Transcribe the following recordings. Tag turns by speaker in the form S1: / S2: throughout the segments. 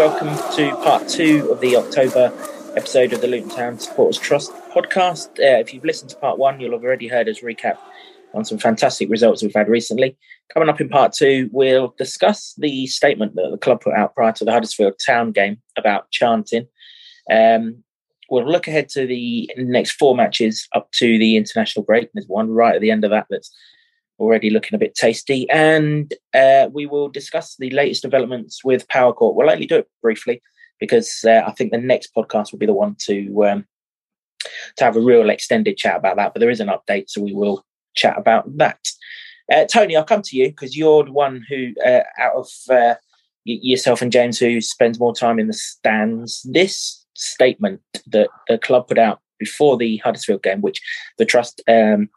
S1: welcome to part two of the October episode of the Luton Town Supporters Trust podcast. Uh, if you've listened to part one, you'll have already heard us recap on some fantastic results we've had recently. Coming up in part two, we'll discuss the statement that the club put out prior to the Huddersfield Town game about chanting. Um, we'll look ahead to the next four matches up to the international break. There's one right at the end of that that's already looking a bit tasty. And uh, we will discuss the latest developments with Power Court. We'll only do it briefly because uh, I think the next podcast will be the one to um, to have a real extended chat about that. But there is an update, so we will chat about that. Uh, Tony, I'll come to you because you're the one who, uh, out of uh, yourself and James, who spends more time in the stands. This statement that the club put out before the Huddersfield game, which the trust um,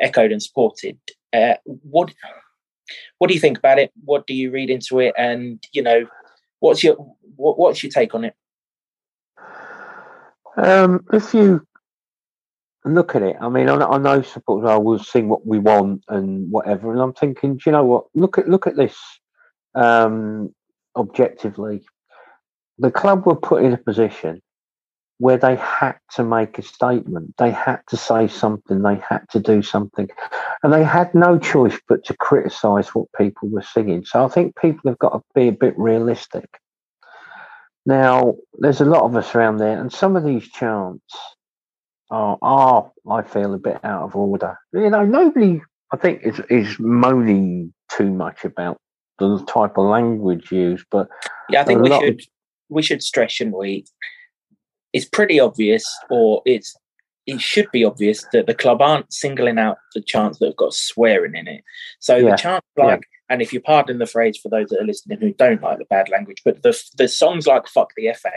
S1: echoed and supported, uh, what what do you think about it? What do you read into it? And you know, what's your what, what's your take on it?
S2: Um, if you look at it, I mean, I, I know supporters I will sing what we want and whatever, and I'm thinking, do you know what? Look at look at this um, objectively. The club were put in a position where they had to make a statement. They had to say something. They had to do something. And they had no choice but to criticise what people were singing. So I think people have got to be a bit realistic. Now, there's a lot of us around there, and some of these chants are, are I feel, a bit out of order. You know, nobody, I think, is, is moaning too much about the type of language used, but
S1: yeah, I think we should of, we should stress, shouldn't we? It's pretty obvious, or it's it should be obvious that the club aren't singling out the chants that have got swearing in it. So yeah. the chants like, yeah. and if you pardon the phrase for those that are listening who don't like the bad language, but the the songs like "fuck the FA,"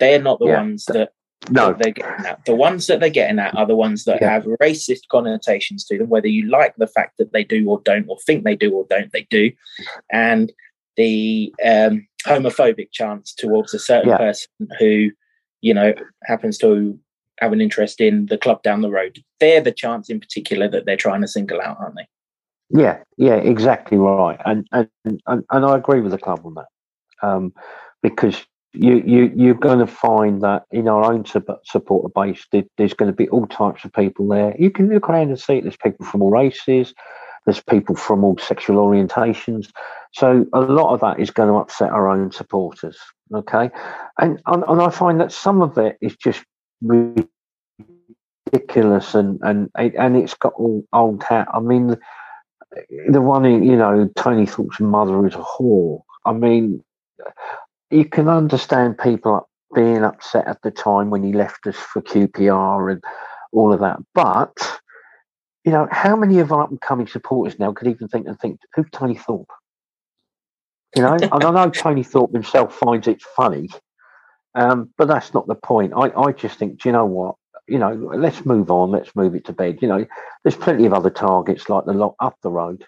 S1: they're not the yeah. ones that no that they're getting at. The ones that they're getting at are the ones that have racist connotations to them, whether you like the fact that they do or don't, or think they do or don't, they do, and the um, homophobic chants towards a certain person who you know, happens to have an interest in the club down the road. They're the chance in particular that they're trying to single out, aren't they?
S2: Yeah, yeah, exactly right, and and and, and I agree with the club on that, um, because you you you're going to find that in our own supporter base, there's going to be all types of people there. You can look around and see there's people from all races, there's people from all sexual orientations, so a lot of that is going to upset our own supporters. Okay, and and, and I find that some of it is just ridiculous, and and and it's got all old hat. I mean, the one you know, Tony Thorpe's mother is a whore. I mean, you can understand people being upset at the time when he left us for QPR and all of that, but you know, how many of our up and coming supporters now could even think and think, who's Tony Thorpe? You know, and I know Tony Thorpe himself finds it funny, um, but that's not the point. I, I just think, do you know what? You know, let's move on. Let's move it to bed. You know, there's plenty of other targets like the lot up the road,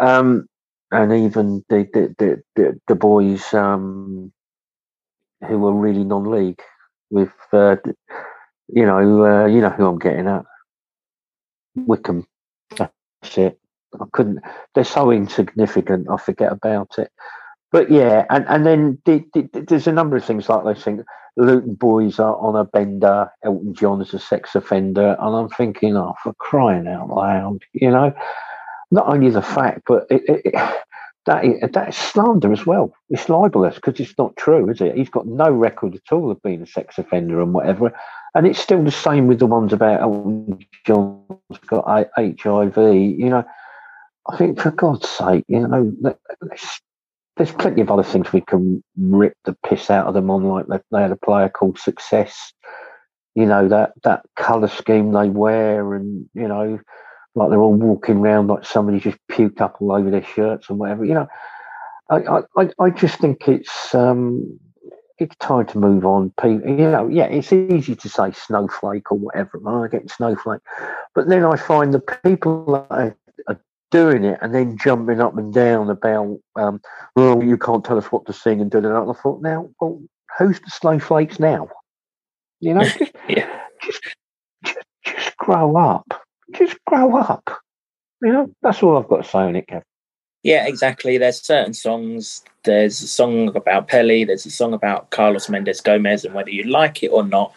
S2: um, and even the the the, the, the boys um, who were really non-league with, uh, you know, uh, you know who I'm getting at, Wycombe. That's it. I couldn't. They're so insignificant. I forget about it. But yeah, and and then the, the, there's a number of things like this thing. Luton boys are on a bender. Elton John is a sex offender, and I'm thinking, oh, for crying out loud, you know. Not only the fact, but it, it, it, that is slander as well. It's libelous because it's not true, is it? He's got no record at all of being a sex offender and whatever. And it's still the same with the ones about Elton John's got HIV. You know, I think for God's sake, you know, there's plenty of other things we can rip the piss out of them on, like they had a player called Success. You know that that colour scheme they wear, and you know, like they're all walking around like somebody just puked up all over their shirts and whatever. You know, I I, I just think it's um, it's time to move on. People, you know, yeah, it's easy to say snowflake or whatever. I get snowflake, but then I find the people that are, are doing it and then jumping up and down about, um, well, you can't tell us what to sing and do that. I thought, now, well, who's the snowflakes now? You know, just, yeah. just, just, just grow up. Just grow up. You know, that's all I've got to say on it, Kev.
S1: Yeah, exactly. There's certain songs. There's a song about Pelé. There's a song about Carlos Mendes Gomes, and whether you like it or not,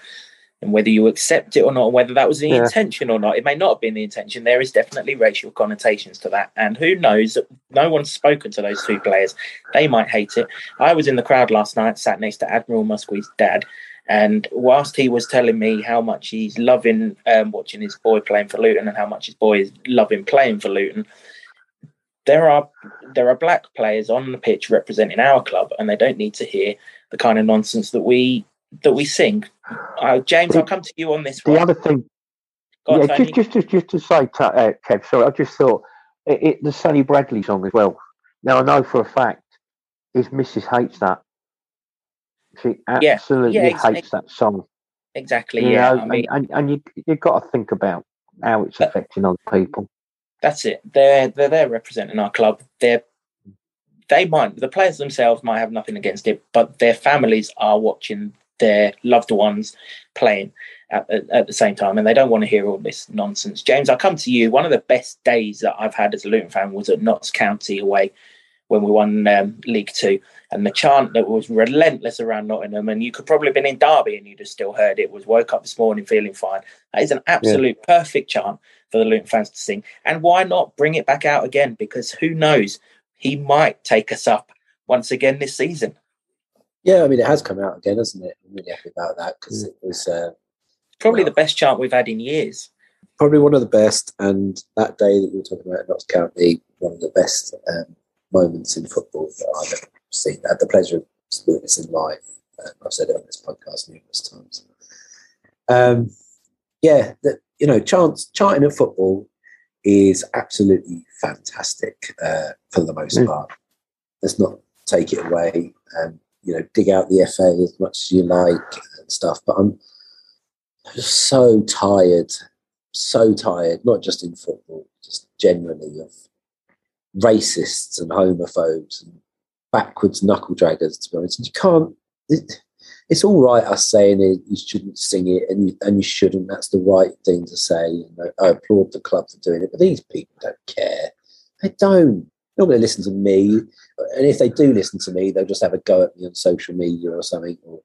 S1: and whether you accept it or not, whether that was the yeah. intention or not, it may not have been the intention. There is definitely racial connotations to that, and who knows? No one's spoken to those two players. They might hate it. I was in the crowd last night, sat next to Admiral Muskwe's dad, and whilst he was telling me how much he's loving um, watching his boy playing for Luton and how much his boy is loving playing for Luton, there are there are black players on the pitch representing our club, and they don't need to hear the kind of nonsense that we that we sing. Uh, James, I'll come to you on this.
S2: The one. other thing, on, yeah, just, just, just just to say, uh, Kev. Sorry, I just thought it, it, the Sonny Bradley song as well. Now I know for a fact his missus hates that. She absolutely yeah, yeah, hates that song.
S1: Exactly. You yeah. Know, I
S2: mean, and, and, and you you've got to think about how it's affecting other people.
S1: That's it. They're they're there representing our club. They're they might the players themselves might have nothing against it, but their families are watching their loved ones playing at, at, at, the same time, and they don't want to hear all this nonsense. James, I'll come to you. One of the best days that I've had as a Luton fan was at Notts County away when we won um, League Two, and the chant that was relentless around Nottingham, and you could probably have been in Derby and you'd have still heard it. Was woke up this morning feeling fine. That is an absolute yeah. perfect chant for the Luton fans to sing. And why not bring it back out again? Because who knows, he might take us up once again this season.
S3: Yeah, I mean, it has come out again, hasn't it? I'm really happy about that because it was uh,
S1: probably well, the best chant we've had in years.
S3: Probably one of the best. And that day that you were talking about at Notts County, one of the best um, moments in football that I've ever seen. I had the pleasure of witnessing live. Um, I've said it on this podcast numerous times. Um, yeah, the, you know, chance charting at football is absolutely fantastic uh, for the most mm. part. Let's not take it away and you know dig out the FA as much as you like and stuff. But I'm just so tired, so tired. Not just in football, just generally of racists and homophobes and backwards knuckle draggers. To be honest, you can't. It, it's all right us saying it, you shouldn't sing it and you, and you shouldn't. That's the right thing to say. You know, I applaud the club for doing it, but these people don't care. They don't. They're not going to listen to me, and if they do listen to me, they'll just have a go at me on social media or something or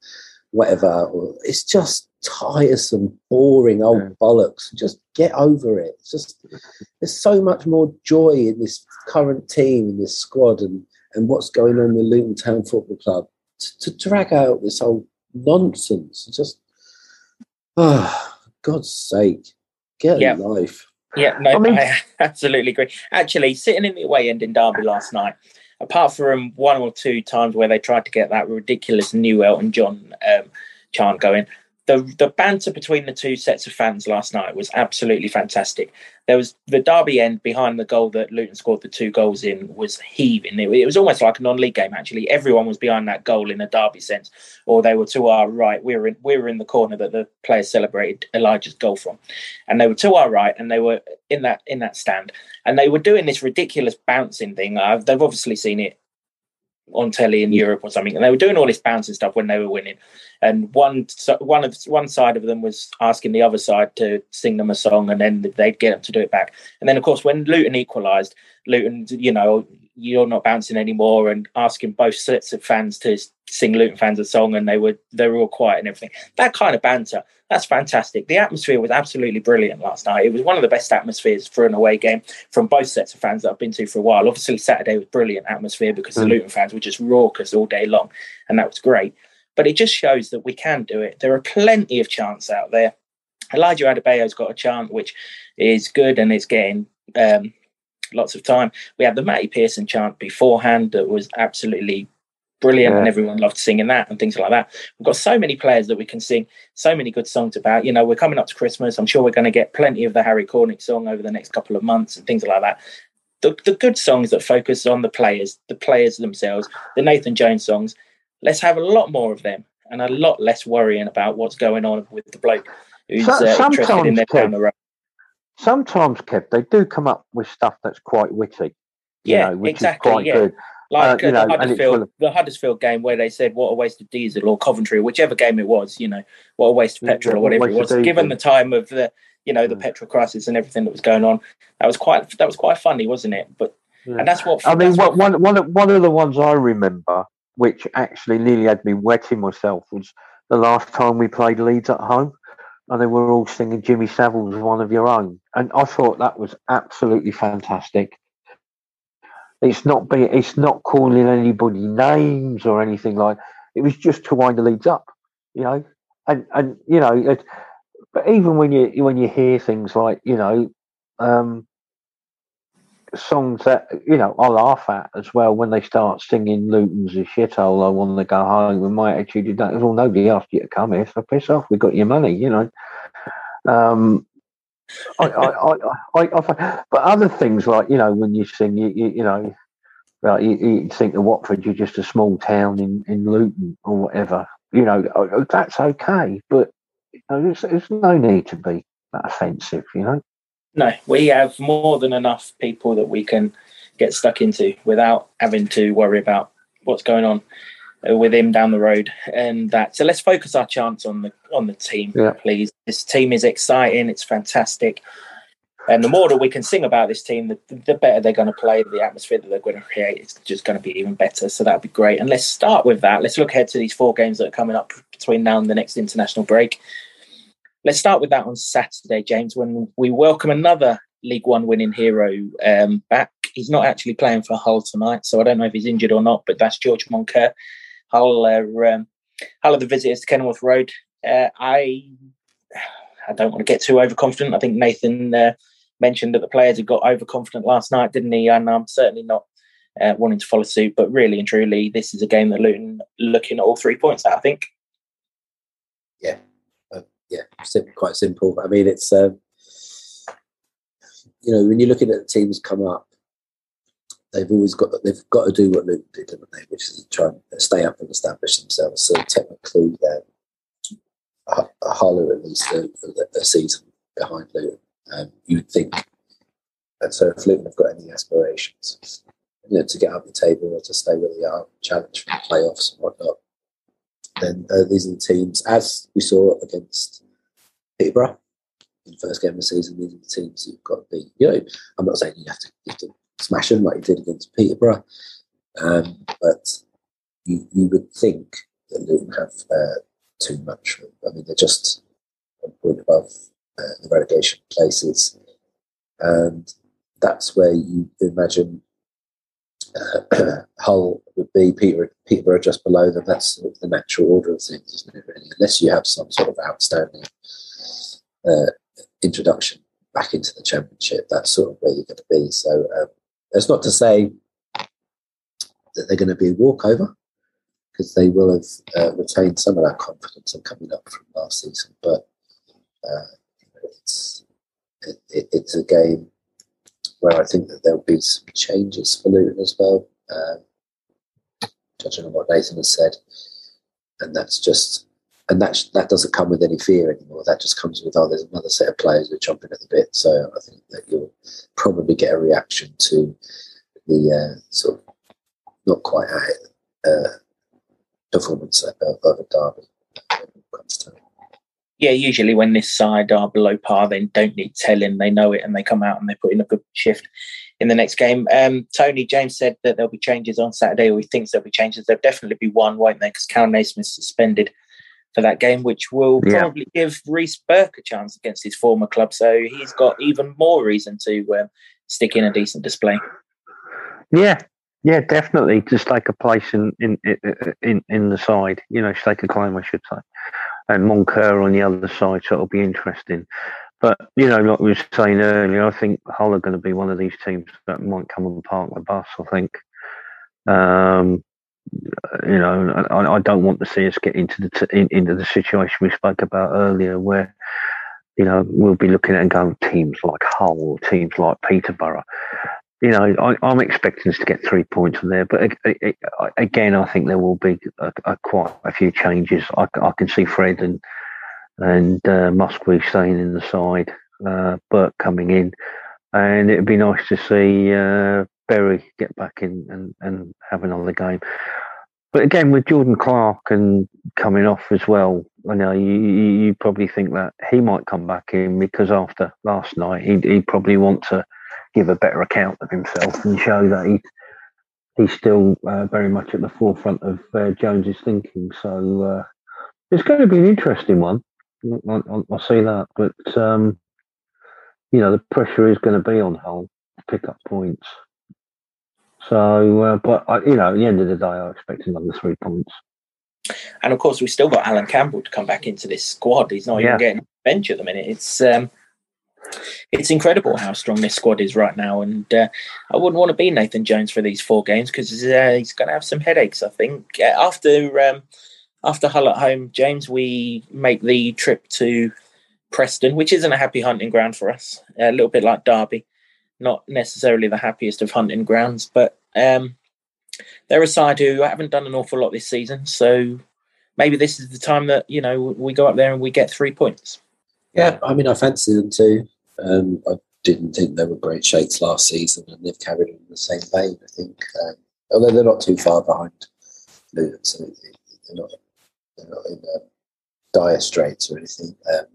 S3: whatever. Or it's just tiresome, boring old yeah. bollocks. Just get over it. It's just there's so much more joy in this current team, in this squad, and and what's going on in the Luton Town Football Club to, to drag out this whole nonsense. Just, oh, God's sake, get yeah. a life.
S1: Yeah, no, I, mean, I absolutely agree. Actually, sitting in the away end in Derby last night, apart from one or two times where they tried to get that ridiculous new Elton John um, chant going, the the banter between the two sets of fans last night was absolutely fantastic. There was the Derby end behind the goal that Luton scored the two goals in was heaving. It, it was almost like a non-league game. Actually, everyone was behind that goal in a Derby sense, or they were to our right. We were in we were in the corner that the players celebrated Elijah's goal from, and they were to our right, and they were in that in that stand, and they were doing this ridiculous bouncing thing. They've obviously seen it on telly in Europe or something, and they were doing all this bouncing stuff when they were winning. And one one of one side of them was asking the other side to sing them a song, and then they'd get them to do it back. And then, of course, when Luton equalised, Luton, you know, you're not bouncing anymore, and asking both sets of fans to sing Luton fans a song, and they were they were all quiet and everything. That kind of banter, that's fantastic. The atmosphere was absolutely brilliant last night. It was one of the best atmospheres for an away game from both sets of fans that I've been to for a while. Obviously, Saturday was brilliant atmosphere because mm. the Luton fans were just raucous all day long, and that was great. But it just shows that we can do it. There are plenty of chants out there. Elijah Adebayo's got a chant which is good and it's getting um, lots of time. We had the Matty Pearson chant beforehand that was absolutely brilliant yeah. and everyone loved singing that and things like that. We've got so many players that we can sing so many good songs about. You know, we're coming up to Christmas. I'm sure we're going to get plenty of the Harry Cornick song over the next couple of months and things like that. The, the good songs that focus on the players, the players themselves, the Nathan Jones songs, let's have a lot more of them and a lot less worrying about what's going on with the bloke who's uh, interested in their camera.
S2: Sometimes, Kev, they do come up with stuff that's quite witty. Yeah, know, exactly. yeah. Good.
S1: Like uh, uh, the, Huddersfield, the Huddersfield game where they said, "What a waste of diesel," or Coventry, whichever game it was. You know, what a waste of petrol, or whatever it was. Given the time of the, you know, the mm. petrol crisis and everything that was going on, that was quite that was quite funny, wasn't it? But yeah. and that's what
S2: I mean. What, one one one of the ones I remember, which actually nearly had me wetting myself, was the last time we played Leeds at home, and they were all singing Jimmy Savile's "One of Your Own," and I thought that was absolutely fantastic. It's not be it's not calling anybody names or anything like. It was just to wind the Leeds up, you know, and and you know, it, but even when you when you hear things like you know, um, songs that you know I laugh at as well when they start singing Luton's a shithole. I want to go home. And my attitude that well, nobody asked you to come here, so piss off. We got your money, you know. Um, I, I, I, I, but other things like you know when you sing, you, you, you know, well, you, you, think of Watford, you're just a small town in, in Luton or whatever. You know, oh, oh, that's okay, but you know, there's, there's no need to be that offensive. You know.
S1: No, we have more than enough people that we can get stuck into without having to worry about what's going on uh, with him down the road and that. So let's focus our chance on the on the team, yeah. please. This team is exciting. It's fantastic. And the more that we can sing about this team, the, the better they're going to play. The atmosphere that they're going to create is just going to be even better. So that'd be great. And let's start with that. Let's look ahead to these four games that are coming up between now and the next international break. Let's start with that on Saturday, James, when we welcome another League One winning hero um, back. He's not actually playing for Hull tonight, so I don't know if he's injured or not, but that's George Moncur. Hull, uh, um, Hull are the visitors to Kenilworth Road. Uh, I I don't want to get too overconfident. I think Nathan uh, mentioned that the players had got overconfident last night, didn't he? And I'm certainly not uh, wanting to follow suit. But really and truly, this is a game that Luton looking at all three points at, I think.
S3: Yeah, yeah, quite simple. I mean, it's um, you know when you're looking at the teams come up, they've always got they've got to do what Luton did, haven't they? Which is try and stay up and establish themselves. So technically, a, Harlow at least a, a, season behind Luton. Um, you'd think, and so if Luton have got any aspirations, you know, to get up the table or to stay where they are, challenge for the playoffs and whatnot, then uh, these are the teams, as we saw against Peterborough in the first game of the season, these are the teams you've got to beat. You know, I'm not saying you have to, you have to smash them like you did against Peterborough, um, but you, you would think that Luton have uh, too much. I mean, they're just a point above uh, the relegation places. And that's where you imagine Hull would be, Peter, Peterborough just below them. That's the natural order of things, isn't it, really? Unless you have some sort of outstanding uh, introduction back into the championship, that's sort of where you're going to be. So um, that's not to say that they're going to be a walkover, because they will have uh, retained some of that confidence and coming up from last season. But uh, it's it, it, it's a game where I think that there'll be some changes for Luton as well, um, judging on what Nathan has said. And that's just, and that that doesn't come with any fear anymore. That just comes with, oh, there's another set of players who are chomping at the bit. So I think that you'll probably get a reaction to the uh, sort of not quite uh, performance of, of a derby
S1: yeah, usually when this side are below par, they don't need telling. They know it and they come out and they put in a good shift in the next game. Um, Tony James said that there'll be changes on Saturday, or he thinks there'll be changes. There'll definitely be one, won't there? Because Kal Naismith's suspended for that game, which will yeah. probably give Reece Burke a chance against his former club. So he's got even more reason to um, stick in a decent display.
S2: Yeah, yeah, definitely. Just like a place in in in in the side, you know, stake a claim, I should say and Moncur on the other side, so it'll be interesting. But you know, like we were saying earlier, I think Hull are going to be one of these teams that might come and park the bus. I think. Um, you know, I, I, don't want to see us get into the t- in, into the situation we spoke about earlier, where you know we'll be looking at and going teams like Hull teams like Peterborough you know, I, am expecting us to get three points from there. But again, I think there will be a, a quite a few changes. I, I, can see Fred and and uh, staying in the side, uh, Burke coming in, and it'd be nice to see uh, Berry get back in and, and have another game. But again, with Jordan Clark and coming off as well, I know you, you, probably think that he might come back in because after last night, he'd, he'd probably want to give a better account of himself and show that he he's still uh, very much at the forefront of uh, Jones's thinking. So uh, it's going to be an interesting one. I, will see that, but um, you know the pressure is going to be on Hull to pick up points. So, uh, but I, you know, at the end of the day, I expect another three points.
S1: And of course, we've still got Allan Campbell to come back into this squad. He's not yeah. even getting bench at the minute. It's um, it's incredible how strong this squad is right now, and uh, I wouldn't want to be Nathan Jones for these four games because uh, he's going to have some headaches. I think uh, after um, after Hull at home, James, we make the trip to Preston, which isn't a happy hunting ground for us. A little bit like Derby, not necessarily the happiest of hunting grounds, but um, they're a side who haven't done an awful lot this season. So maybe this is the time that you know we go up there and we get three points.
S3: Yeah, I mean, I fancy them too. Um, I didn't think they were great shakes last season, and they've carried on the same vein. I think, um, although they're not too far behind Luton, so they're not they're not in um, dire straits or anything. Um,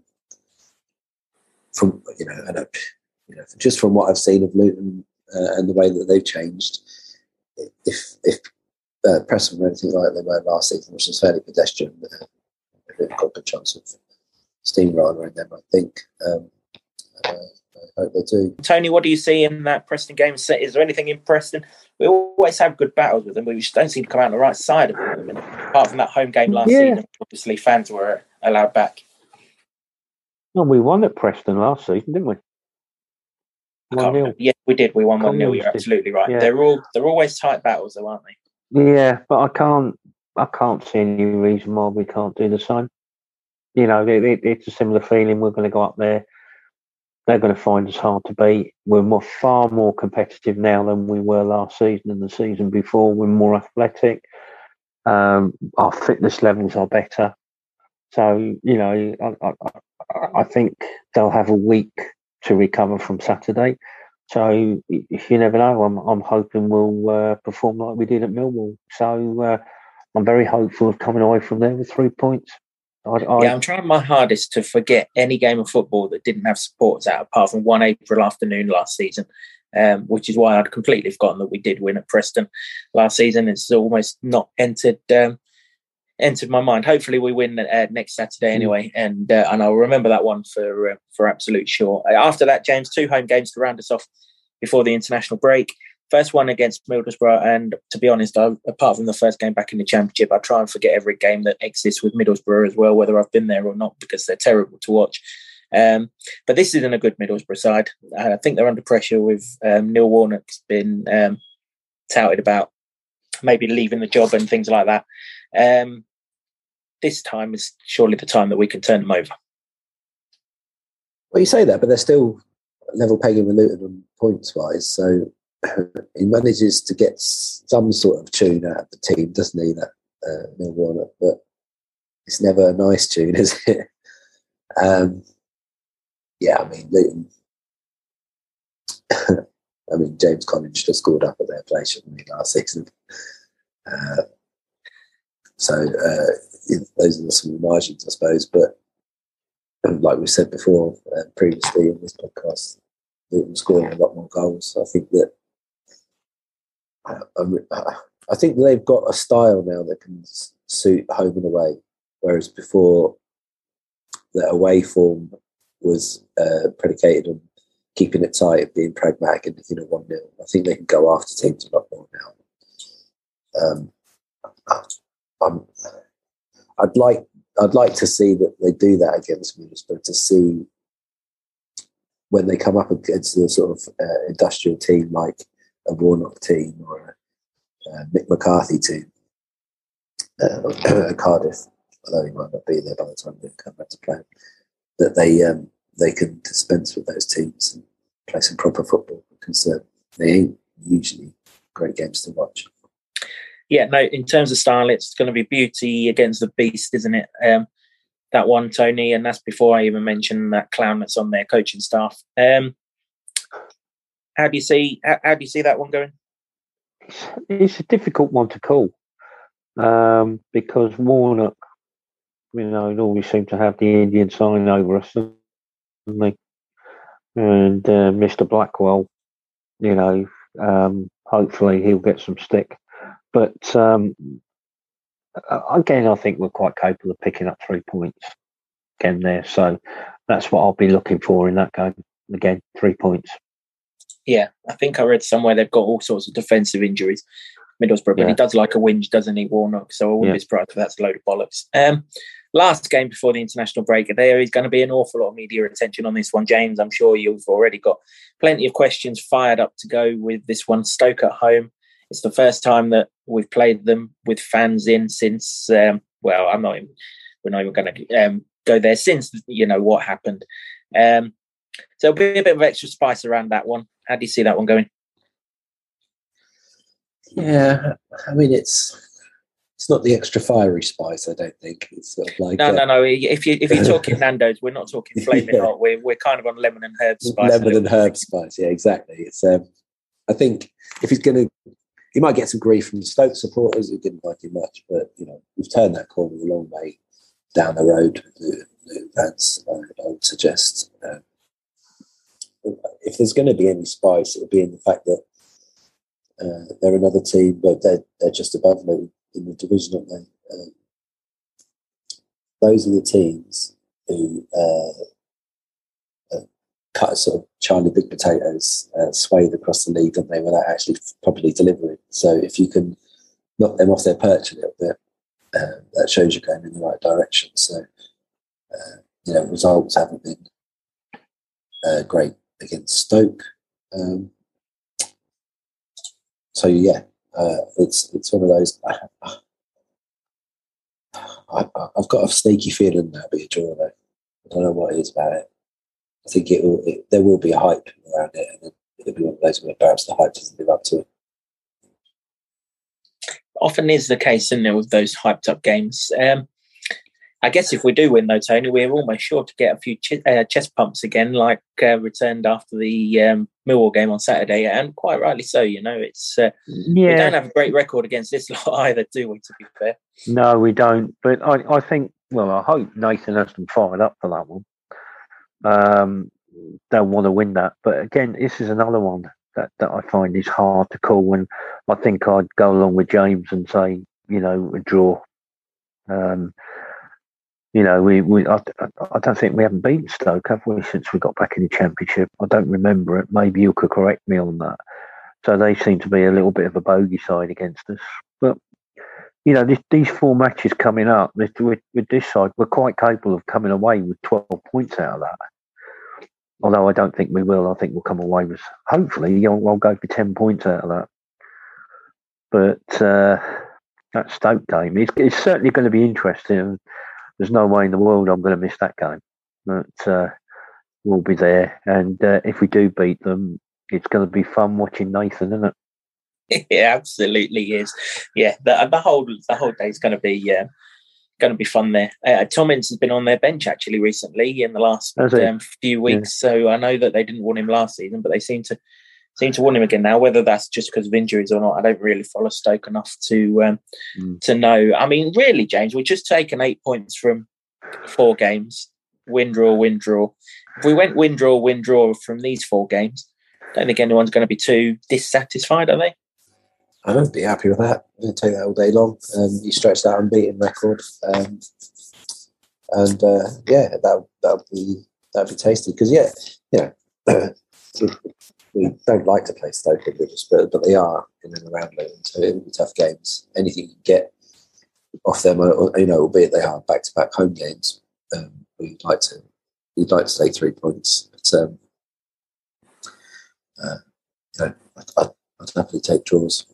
S3: from you know, and you know, just from what I've seen of Luton uh, and the way that they've changed, if if uh, Preston were anything like they were last season, which was fairly pedestrian, uh, they've got a good chance of steamroller in them. I think. Um, uh, I hope they do.
S1: Tony, what do you see in that Preston game? Set? Is there anything in Preston? We always have good battles with them, but we just don't seem to come out on the right side of them. apart from that home game last yeah. season, obviously fans were allowed back.
S2: Well, we won at Preston last season, didn't we?
S1: Yeah, we did. We won one 0 You're absolutely right. Yeah. They're all they're always tight battles, though, aren't they?
S2: Yeah, but I can't I can't see any reason why we can't do the same. You know, it, it, it's a similar feeling. We're going to go up there they're going to find us hard to beat. We're more, far more competitive now than we were last season and the season before. We're more athletic. Um, our fitness levels are better. So, you know, I, I, I, think they'll have a week to recover from Saturday. So, if you never know, I'm, I'm hoping we'll uh, perform like we did at Millwall. So, uh, I'm very hopeful of coming away from there with three points.
S1: I, I, yeah, I'm trying my hardest to forget any game of football that didn't have supporters out, apart from one April afternoon last season, um, which is why I'd completely forgotten that we did win at Preston last season. It's almost not entered um, entered my mind. Hopefully, we win uh, next Saturday hmm. anyway, and uh, and I'll remember that one for uh, for absolute sure. After that, James, two home games to round us off before the international break first one against Middlesbrough, and to be honest, I, apart from the first game back in the Championship, I try and forget every game that exists with Middlesbrough as well, whether I've been there or not, because they're terrible to watch. Um, but this isn't a good Middlesbrough side. I think they're under pressure with um, Neil Warnock's been um, touted about maybe leaving the job and things like that. Um, this time is surely the time that we can turn them over.
S3: Well, you say that, but they're still level pegging with Luton points wise. So he manages to get some sort of tune out of the team, doesn't he? That uh, Neil Warnock, but it's never a nice tune, is it? Um, yeah, I mean, Luton. I mean, James Collins just scored up at their place, shouldn't he, last season? Uh, so uh, those are the small margins, I suppose. But like we said before, uh, previously in this podcast, Luton scoring a lot more goals. I think that I, think they've got a style now that can suit home and away, whereas before the away form was uh, predicated on keeping it tight, and being pragmatic, and you know one 0 I think they can go after teams a lot more now. Um, I'm, I'd like I'd like to see that they do that against Middlesbrough to see when they come up against the sort of uh, industrial team like a Warnock team or a, a Mick McCarthy team uh, Cardiff, although he might not be there by the time they come back to play, that they um, they can dispense with those teams and play some proper football because uh, they ain't usually great games to watch.
S1: Yeah, no. In terms of style, it's going to be beauty against the beast, isn't it? Um, that one, Tony, and that's before I even mention that clown that's on their coaching staff. Um, how do you see how, how do you see that one going?
S2: It's, a difficult one to call um, because Warnock, you know, always seem to have the Indian sign over us, and uh, Mr. Blackwell You know, um, hopefully he'll get some stick. But um, again, I think we're quite capable of picking up three points again there. So that's what I'll be looking for in that game. Again, three points.
S1: Yeah, I think I read somewhere they've got all sorts of defensive injuries. Middlesbrough, but yeah. he does like a whinge, doesn't he, Warnock? So I wouldn't yeah. be surprised if that's a load of bollocks. Um, last game before the international break, there is going to be an awful lot of media attention on this one, James. I'm sure you've already got plenty of questions fired up to go with this one. Stoke at home. It's the first time that we've played them with fans in since. Um, well, I'm not. Even, we're not even going to um, go there since you know what happened. Um, so be a bit of extra spice around that one. How do you see that one going?
S3: Yeah, I mean it's it's not the extra fiery spice. I don't think it's sort of like
S1: no, uh, no, no. If you if you're talking Nando's, we're not talking flaming yeah. hot. We're we're kind of on lemon and herb spice.
S3: Lemon and herb spice. Yeah, exactly. It's um, I think if he's going to, he might get some grief from the Stoke supporters who didn't like him much, but you know we've turned that corner a long way down the road. The, the fans, I, I would suggest. Um, if there's going to be any spice, it would be in the fact that uh, they're another team, but they're they're just above me in the division, aren't they? Um, those are the teams who uh, uh, cut sort of Charlie big potatoes, uh, across the league, don't they, without actually properly delivering. So if you can knock them off their perch a little bit, uh, that shows you're going in the right direction. So uh, you know, results haven't been uh, great against Stoke. Um, so yeah, uh, it's it's one of those. I, have got a sneaky feeling that'll be a draw. Though. I don't know what it is about it. I think it will. It, there will be a hype around it, and it'll be one of those where perhaps the hype doesn't live up to it.
S1: Often is the case, isn't it, with those hyped up games? Um, I guess if we do win, though, Tony, we're almost sure to get a few ch- uh, chest pumps again, like uh, returned after the um, Millwall game on Saturday, and quite rightly so. You know, it's uh, yeah. we don't have a great record against this lot either, do we? To be fair,
S2: no, we don't. But I, I think, well, I hope Nathan has them fired up for that one. Um, they'll want to win that, but again, this is another one that, that I find is hard to call. And I think I'd go along with James and say, you know, a draw. Um, you know, we, we I, I, don't think we haven't beaten Stoke, have we, since we got back in the Championship? I don't remember it. Maybe you could correct me on that. So they seem to be a little bit of a bogey side against us. But, you know, this, these four matches coming up with, with, with, this side, we're quite capable of coming away with 12 points out of that. Although I don't think we will. I think we'll come away with, hopefully, I'll, I'll go for 10 points out of that. But uh, that Stoke game, it's, it's certainly going to be interesting there's no way in the world I'm going to miss that game. But uh, we'll be there, and uh, if we do beat them, it's going to be fun watching Nathan, isn't it?
S1: it absolutely is. Yeah, the, the whole the whole day is going to be uh, going to be fun there. Uh, Tom Ince has been on their bench actually recently in the last um, few weeks, yeah. so I know that they didn't want him last season, but they seem to seem to want him again now. Whether that's just because of injuries or not, I don't really follow Stoke enough to um, mm. to know. I mean, really, James, we've just taken eight points from four games. Win draw, win draw. If we went win draw, win draw from these four games, I don't think anyone's going to be too dissatisfied, are they?
S3: I don't be happy with that. I'm going to take that all day long. Um, you stretch that unbeaten record, um, and uh, yeah, that that'll be that'll be tasty. Because yeah, you know, we don't like to play Stoke and but, but they are in and around Luton, so it will be tough games. Anything you get off them, you know, albeit they are back-to-back home games, um, we'd like to we'd like to take three points. But um, uh, you know, I'd, I'd, happily take draws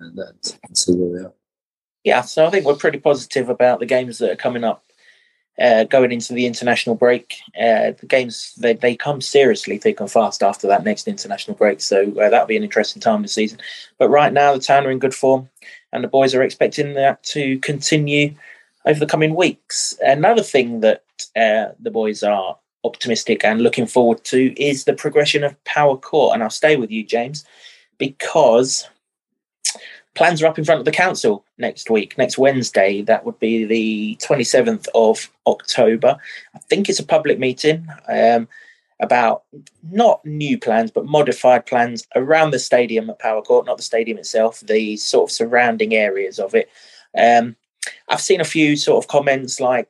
S3: and, and see where we are.
S1: Yeah, so I think we're pretty positive about the games that are coming up uh, going into the international break. Uh, the games they, they come seriously thick and fast after that next international break, so uh, that'll be an interesting time this season. But right now, the town are in good form, and the boys are expecting that to continue over the coming weeks. Another thing that uh, the boys are optimistic and looking forward to is the progression of Power Court, and I'll stay with you, James, because plans are up in front of the council next week, next Wednesday. That would be the 27th of October. I think it's a public meeting. Um, about not new plans but modified plans around the stadium at Power Court, not the stadium itself, the sort of surrounding areas of it. Um, I've seen a few sort of comments like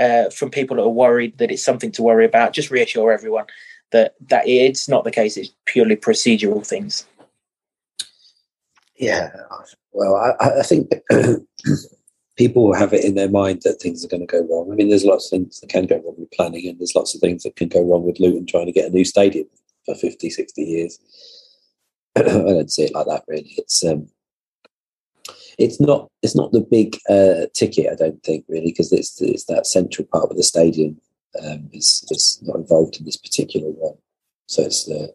S1: uh, from people that are worried that it's something to worry about. Just reassure everyone that that it's not the case. It's purely procedural things.
S3: Yeah, well, I, I think people have it in their mind that things are going to go wrong. I mean, there's lots of things that can go wrong with planning, and there's lots of things that can go wrong with Luton trying to get a new stadium for 50, 60 years. I don't see it like that, really. It's um, it's not it's not the big uh, ticket, I don't think, really, because it's it's that central part of the stadium um, is is not involved in this particular one. So it's the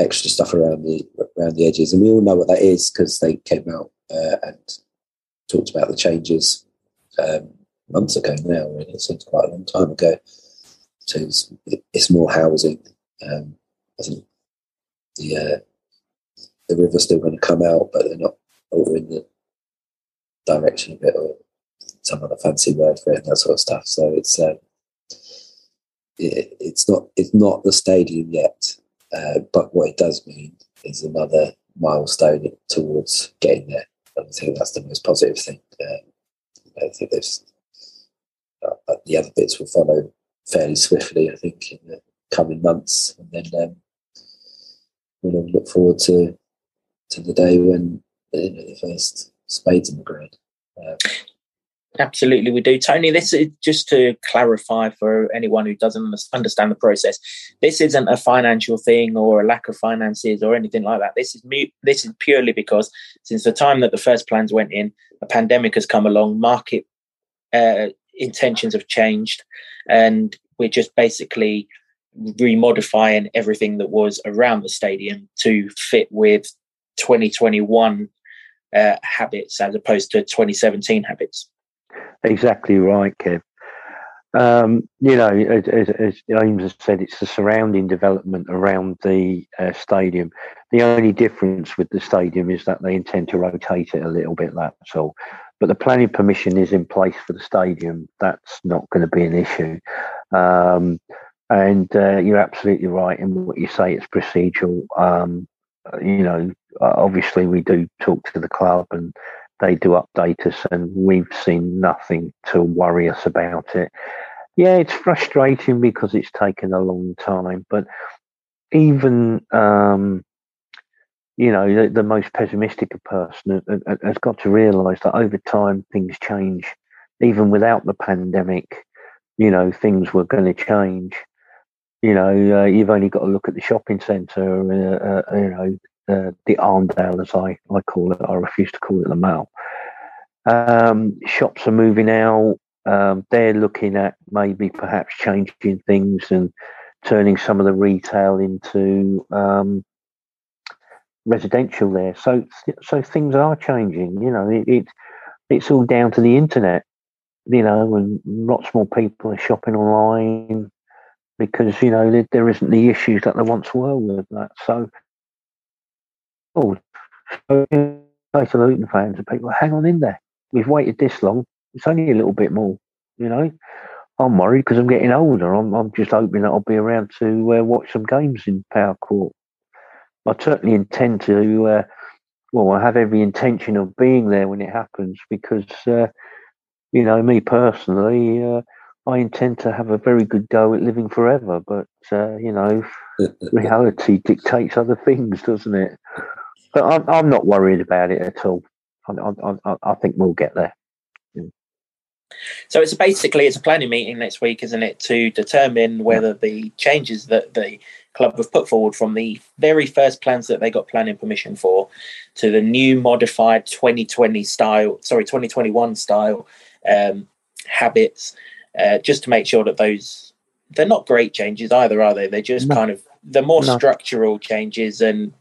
S3: extra stuff around the around the edges, and we all know what that is because they came out uh, and talked about the changes um, months ago. Now, really, it seems quite a long time ago. So it's, it's more housing. Um, I think the uh, the river's still going to come out, but they're not over in the direction of it or some other fancy word for it and that sort of stuff. So it's um, it, it's not it's not the stadium yet, uh, but what it does mean is another milestone towards getting there. And I think that's the most positive thing. Um, I think there's uh, the other bits will follow fairly swiftly. I think in the coming months, and then um, we'll look forward to to the day when you know, the first spades in the ground. Um,
S1: Absolutely, we do. Tony, this is just to clarify for anyone who doesn't understand the process. This isn't a financial thing or a lack of finances or anything like that. This is this is purely because since the time that the first plans went in, a pandemic has come along, market uh, intentions have changed, and we're just basically remodifying everything that was around the stadium to fit with 2021 uh, habits as opposed to 2017 habits.
S2: Exactly right, Kev. Um, you know, as, as, James has said, it's the surrounding development around the uh, stadium. The only difference with the stadium is that they intend to rotate it a little bit, that's all. But the planning permission is in place for the stadium. That's not going to be an issue. Um, and uh, you're absolutely right in what you say, it's procedural. Um, you know, obviously, we do talk to the club and they do update us, and we've seen nothing to worry us about it. Yeah, it's frustrating because it's taken a long time, but even um, you know the, the, most pessimistic person has got to realise that over time things change. Even without the pandemic, you know things were going to change. You know, uh, you've only got to look at the shopping centre, uh, uh, you know, the Arndale, as I, I call it. I refuse to call it the Mall. Um, shops are moving out. Um, they're looking at maybe perhaps changing things and turning some of the retail into um, residential there. So so things are changing. You know, it, it it's all down to the internet. You know, and lots more people are shopping online because you know there, there isn't the issues that there once were with that. So Oh, so say to Luton fans and people, hang on in there. We've waited this long. It's only a little bit more, you know. I'm worried because I'm getting older. I'm, I'm just hoping that I'll be around to uh, watch some games in Power Court. I certainly intend to. Uh, well, I have every intention of being there when it happens because, uh, you know, me personally, uh, I intend to have a very good go at living forever. But uh, you know, reality dictates other things, doesn't it? But I'm, I'm not worried about it at all. I, I, I think we'll get there.
S1: So it's basically it's a planning meeting next week, isn't it, to determine whether the changes that the club have put forward from the very first plans that they got planning permission for to the new modified 2020 style, sorry, 2021 style um, habits, uh, just to make sure that those they're not great changes either, are they? They're just no. kind of the more no. structural changes and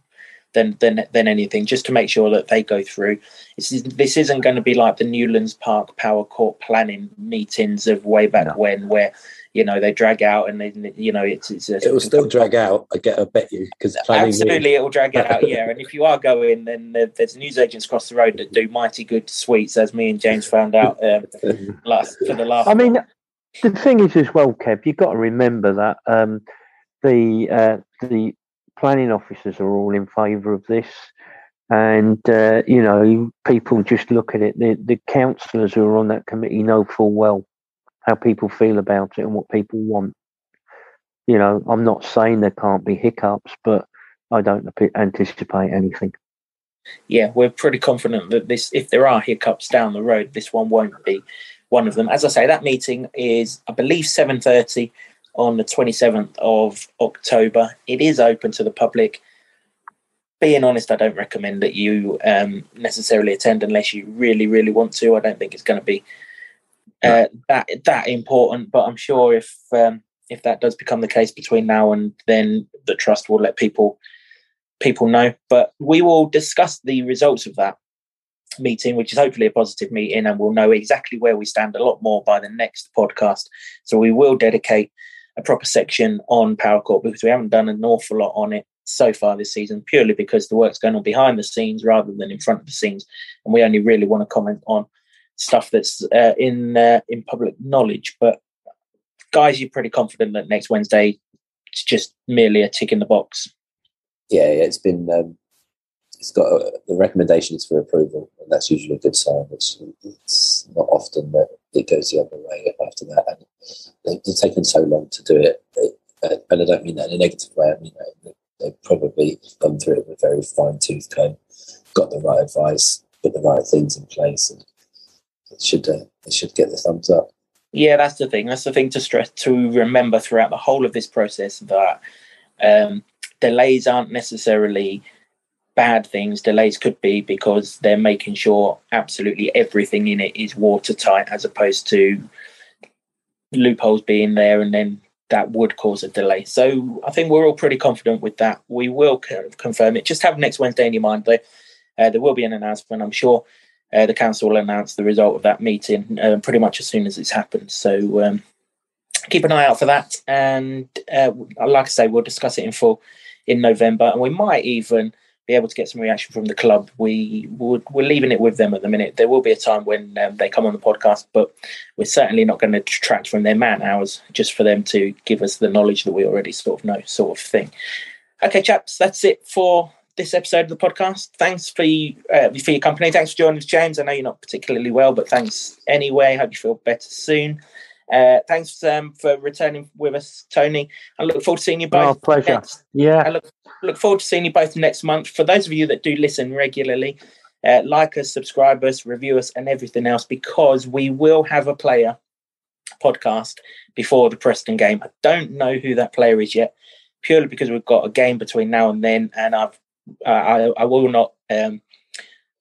S1: than than than anything, just to make sure that they go through. This, is, this isn't going to be like the Newlands Park Power Court planning meetings of way back no. when, where you know they drag out and they you know it's, it's
S3: it will still drag out. I get, I bet you because
S1: absolutely it will drag it out. Yeah, and if you are going, then there's news agents across the road that do mighty good sweets, as me and James found out um, last for the last.
S2: I mean, the thing is as well, Kev, you've got to remember that. Um, the uh, the planning officers are all in favour of this, and uh, you know people just look at it. The the councillors who are on that committee know full well how people feel about it and what people want. You know, I'm not saying there can't be hiccups, but I don't anticipate anything.
S1: Yeah, we're pretty confident that this, if there are hiccups down the road, this one won't be one of them. As I say, that meeting is, I believe, 7:30 on the 27th of October. It is open to the public. Being honest, I don't recommend that you um, necessarily attend unless you really, really want to. I don't think it's going to be uh, that that important. But I'm sure if um, if that does become the case between now and then, the trust will let people people know. But we will discuss the results of that meeting, which is hopefully a positive meeting, and we'll know exactly where we stand a lot more by the next podcast. So we will dedicate a proper section on Power Court because we haven't done an awful lot on it so far this season, purely because the work's going on behind the scenes rather than in front of the scenes, and we only really want to comment on stuff that's uh, in uh, in public knowledge. But guys, you're pretty confident that next Wednesday it's just merely a tick in the box.
S3: Yeah, yeah it's been um, it's got a, the recommendations for approval, and that's usually a good sign. It's, it's not often that it goes the other way after that, and they've taken so long to do it. They, uh, and I don't mean that in a negative way. I mean they, they've probably gone through it with a very fine tooth comb, got the right advice, put the right things in place, and it should uh, should get the thumbs up.
S1: Yeah, that's the thing. That's the thing to stress to remember throughout the whole of this process that um, delays aren't necessarily bad things. Delays could be because they're making sure absolutely everything in it is watertight, as opposed to loopholes being there and then that would cause a delay. So I think we're all pretty confident with that. We will confirm it. Just have next Wednesday in your mind, though. Uh, there will be an announcement, I'm sure uh, the council will announce the result of that meeting uh, pretty much as soon as it's happened. So um, keep an eye out for that. And uh, like I say, we'll discuss it in full in November, and we might even be able to get some reaction from the club. We would we're leaving it with them at the minute. There will be a time when um, they come on the podcast, but we're certainly not going to detract from their man hours just for them to give us the knowledge that we already sort of know, sort of thing. Okay, chaps, that's it for this episode of the podcast. Thanks for you, uh, for your company. Thanks for joining us, James. I know you're not particularly well, but thanks anyway. Hope you feel better soon. Uh, thanks um, for returning with us, Tony. I look forward to seeing you both.
S2: Oh, pleasure. Next. Yeah.
S1: I look, look forward to seeing you both next month. For those of you that do listen regularly, uh, like us, subscribe us, review us, and everything else, because we will have a player podcast before the Preston game. I don't know who that player is yet, purely because we've got a game between now and then, and I've uh, I, I will not um,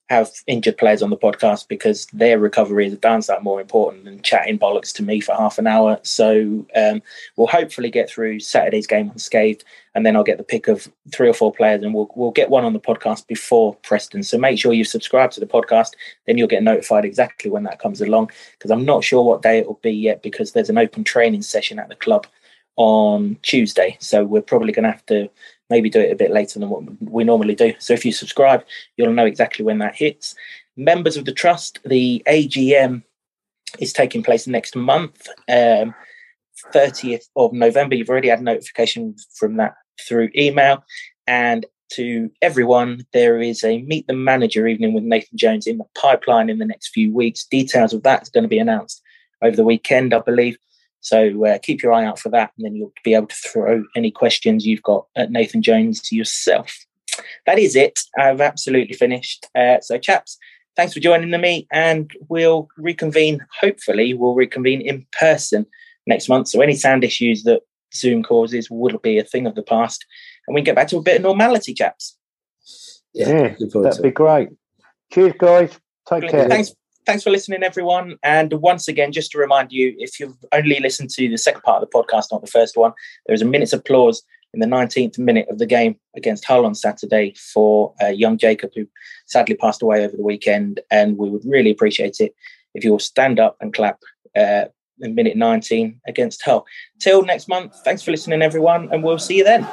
S1: have injured players on the podcast because their recovery is a downside more important than chatting bollocks to me for half an hour. So um, we'll hopefully get through Saturday's game unscathed, and then I'll get the pick of three or four players, and we'll we'll get one on the podcast before Preston. So make sure you subscribe to the podcast, then you'll get notified exactly when that comes along. Because I'm not sure what day it will be yet, because there's an open training session at the club on Tuesday. So we're probably going to have to maybe do it a bit later than what we normally do. So if you subscribe, you'll know exactly when that hits. Members of the trust, the AGM is taking place next month, um, 30th of November. You've already had notification from that through email. And to everyone, there is a Meet the Manager evening with Nathan Jones in the pipeline in the next few weeks. Details of that is going to be announced over the weekend, I believe. So uh, keep your eye out for that, and then you'll be able to throw any questions you've got at Nathan Jones yourself. That is it. I've absolutely finished. Uh, so, chaps, thanks for joining the meet, and we'll reconvene. Hopefully, we'll reconvene in person next month. So, any sound issues that Zoom causes will be a thing of the past, and we can get back to a bit of normality, chaps.
S2: Yeah, yeah that'd be great. Cheers, guys. Take care.
S1: Thanks thanks for listening, everyone. And once again, just to remind you, if you've only listened to the second part of the podcast, not the first one, there is a minute's applause in the 19th minute of the game against Hull on Saturday for uh, young Jacob, who sadly passed away over the weekend. And we would really appreciate it if you will stand up and clap uh, in minute 19 against Hull. Till next month, thanks for listening, everyone, and we'll see you then.